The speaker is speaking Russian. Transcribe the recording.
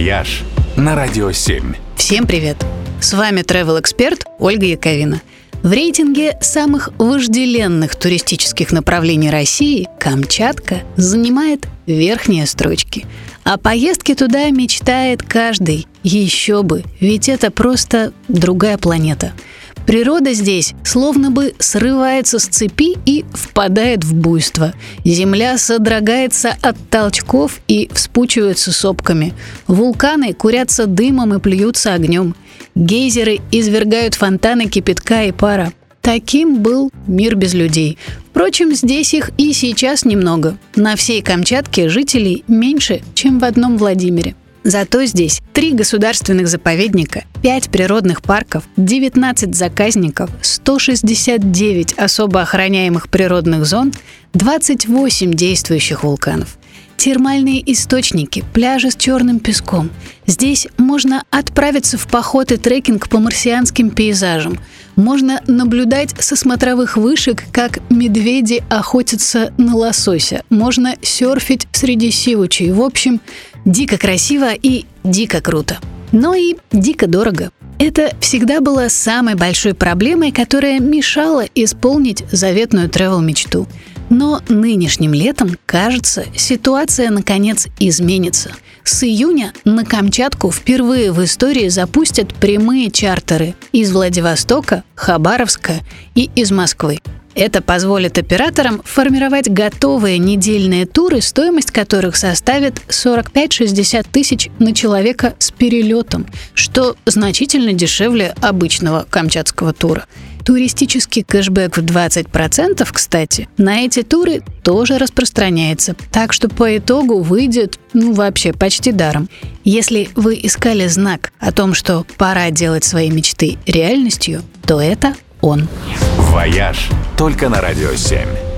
«Вояж» на Радио 7. Всем привет! С вами travel эксперт Ольга Яковина. В рейтинге самых вожделенных туристических направлений России Камчатка занимает верхние строчки. О поездке туда мечтает каждый. Еще бы, ведь это просто другая планета – Природа здесь словно бы срывается с цепи и впадает в буйство. Земля содрогается от толчков и вспучивается сопками. Вулканы курятся дымом и плюются огнем. Гейзеры извергают фонтаны кипятка и пара. Таким был мир без людей. Впрочем, здесь их и сейчас немного. На всей Камчатке жителей меньше, чем в одном Владимире. Зато здесь три государственных заповедника, 5 природных парков, 19 заказников, 169 особо охраняемых природных зон, 28 действующих вулканов термальные источники, пляжи с черным песком. Здесь можно отправиться в поход и трекинг по марсианским пейзажам. Можно наблюдать со смотровых вышек, как медведи охотятся на лосося. Можно серфить среди сивучей. В общем, дико красиво и дико круто. Но и дико дорого. Это всегда было самой большой проблемой, которая мешала исполнить заветную travel-мечту. Но нынешним летом, кажется, ситуация наконец изменится. С июня на Камчатку впервые в истории запустят прямые чартеры из Владивостока, Хабаровска и из Москвы. Это позволит операторам формировать готовые недельные туры, стоимость которых составит 45-60 тысяч на человека с перелетом, что значительно дешевле обычного камчатского тура. Туристический кэшбэк в 20%, кстати, на эти туры тоже распространяется. Так что по итогу выйдет, ну, вообще почти даром. Если вы искали знак о том, что пора делать свои мечты реальностью, то это он. «Вояж» только на «Радио 7».